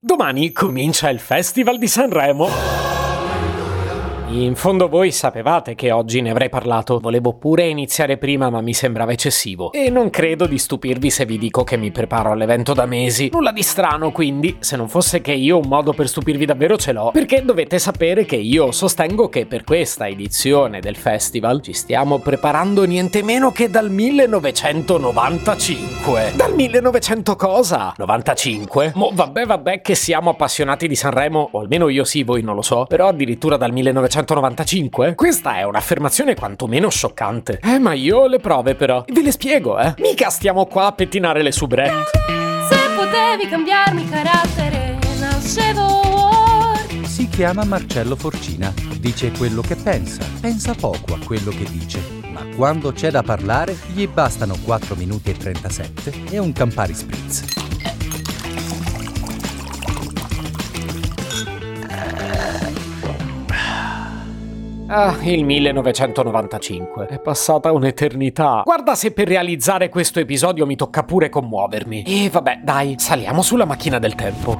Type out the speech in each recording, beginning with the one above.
Domani comincia il Festival di Sanremo. In fondo voi sapevate che oggi ne avrei parlato. Volevo pure iniziare prima, ma mi sembrava eccessivo. E non credo di stupirvi se vi dico che mi preparo all'evento da mesi. Nulla di strano, quindi, se non fosse che io un modo per stupirvi davvero ce l'ho, perché dovete sapere che io sostengo che per questa edizione del festival ci stiamo preparando niente meno che dal 1995. Dal 1900 cosa? 95? Mo vabbè vabbè che siamo appassionati di Sanremo, o almeno io sì, voi non lo so, però addirittura dal 1995 1995? Questa è un'affermazione quantomeno scioccante. Eh, ma io ho le prove però. Ve le spiego, eh. Mica stiamo qua a pettinare le soubrette. Se potevi cambiarmi carattere, nascevo Si chiama Marcello Forcina. Dice quello che pensa. Pensa poco a quello che dice. Ma quando c'è da parlare, gli bastano 4 minuti e 37 e un Campari Spritz. Ah, il 1995. È passata un'eternità. Guarda se per realizzare questo episodio mi tocca pure commuovermi. E vabbè, dai, saliamo sulla macchina del tempo.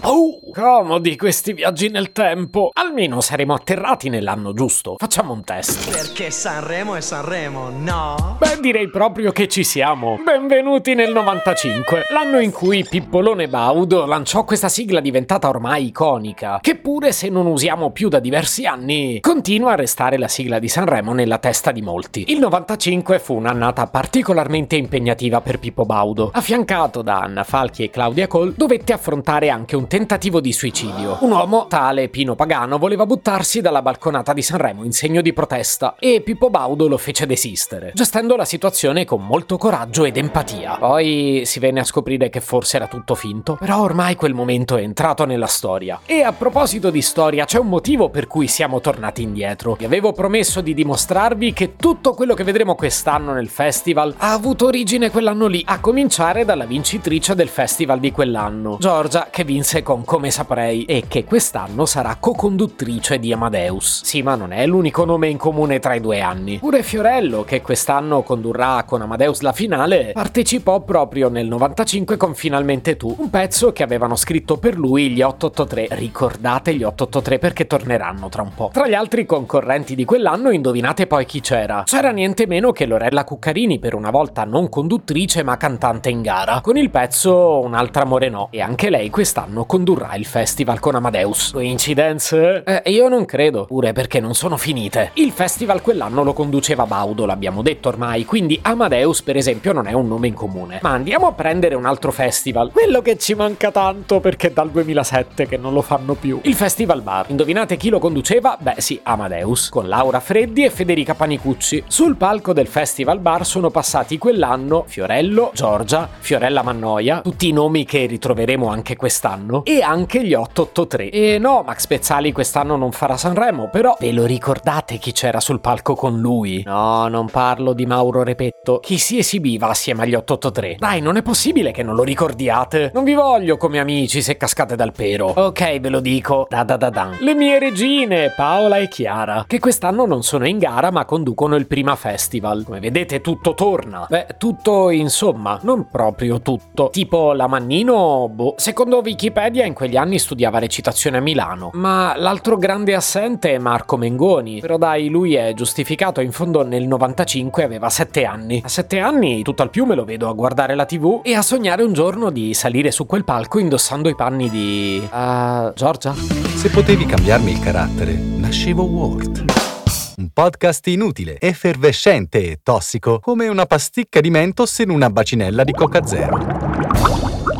Oh, comodi questi viaggi nel tempo. Almeno saremo atterrati nell'anno giusto. Facciamo un test. Perché Sanremo è Sanremo, no? Beh, direi proprio che ci siamo. Benvenuti nel 95, l'anno in cui Pippolone Baudo lanciò questa sigla diventata ormai iconica, che pure se non usiamo più da diversi anni, continua a restare la sigla di Sanremo nella testa di molti. Il 95 fu un'annata particolarmente impegnativa per Pippo Baudo. Affiancato da Anna Falchi e Claudia Cole, dovette affrontare anche un tentativo di suicidio. Un uomo, tale Pino Pagano, voleva buttarsi dalla balconata di Sanremo in segno di protesta e Pippo Baudo lo fece desistere, gestendo la situazione con molto coraggio ed empatia. Poi si venne a scoprire che forse era tutto finto, però ormai quel momento è entrato nella storia. E a proposito di storia, c'è un motivo per cui siamo tornati indietro. Vi avevo promesso di dimostrarvi che tutto quello che vedremo quest'anno nel festival ha avuto origine quell'anno lì, a cominciare dalla vincitrice del festival di quell'anno, Giorgia, che vinse con Come Saprei e che quest'anno sarà co-conduttrice di Amadeus. Sì, ma non è l'unico nome in comune tra i due anni. Pure Fiorello, che quest'anno condurrà con Amadeus la finale, partecipò proprio nel 95 con Finalmente tu, un pezzo che avevano scritto per lui gli 883. Ricordate gli 883 perché torneranno tra un po'. Tra gli altri concorrenti di quell'anno, indovinate poi chi c'era. C'era niente meno che Lorella Cuccarini, per una volta non conduttrice ma cantante in gara, con il pezzo Un'altra amore no, e anche lei quest'anno condurrà il festival con Amadeus. Coincidenze? Eh, io non credo, pure perché non sono finite. Il festival quell'anno lo conduceva Baudo, l'abbiamo detto ormai, quindi Amadeus per esempio non è un nome in comune. Ma andiamo a prendere un altro festival, quello che ci manca tanto perché è dal 2007 che non lo fanno più. Il Festival Bar. Indovinate chi lo conduceva? Beh sì, Amadeus, con Laura Freddi e Federica Panicucci. Sul palco del Festival Bar sono passati quell'anno Fiorello, Giorgia, Fiorella Mannoia, tutti i nomi che ritroveremo anche quest'anno, e anche gli 883. E no, Max Pezzali quest'anno non farà Sanremo, però ve lo ricordate chi c'era sul palco con lui? No, non parlo di Mauro Repetto, chi si esibiva assieme agli 883. Dai, non è possibile che non lo ricordiate. Non vi voglio come amici se cascate dal pero. Ok, ve lo dico. Da da da dan. Le mie regine, Paola e Chiara, che quest'anno non sono in gara ma conducono il prima festival. Come vedete tutto torna. Beh, tutto insomma, non proprio tutto. Tipo la Mannino, boh. Secondo Wikipedia in quegli anni studiava recitazione a Milano. Ma l'altro grande assente è Marco Mengoni. Però dai, lui è giustificato, in fondo nel 95 aveva 7 anni. A 7 anni tutto al più me lo vedo a guardare la tv e a sognare un giorno di salire su quel palco indossando i panni di... Uh, Giorgia? Se potevi cambiarmi il carattere, nascevo Ward. Un podcast inutile, effervescente e tossico, come una pasticca di mentos in una bacinella di Coca Zero.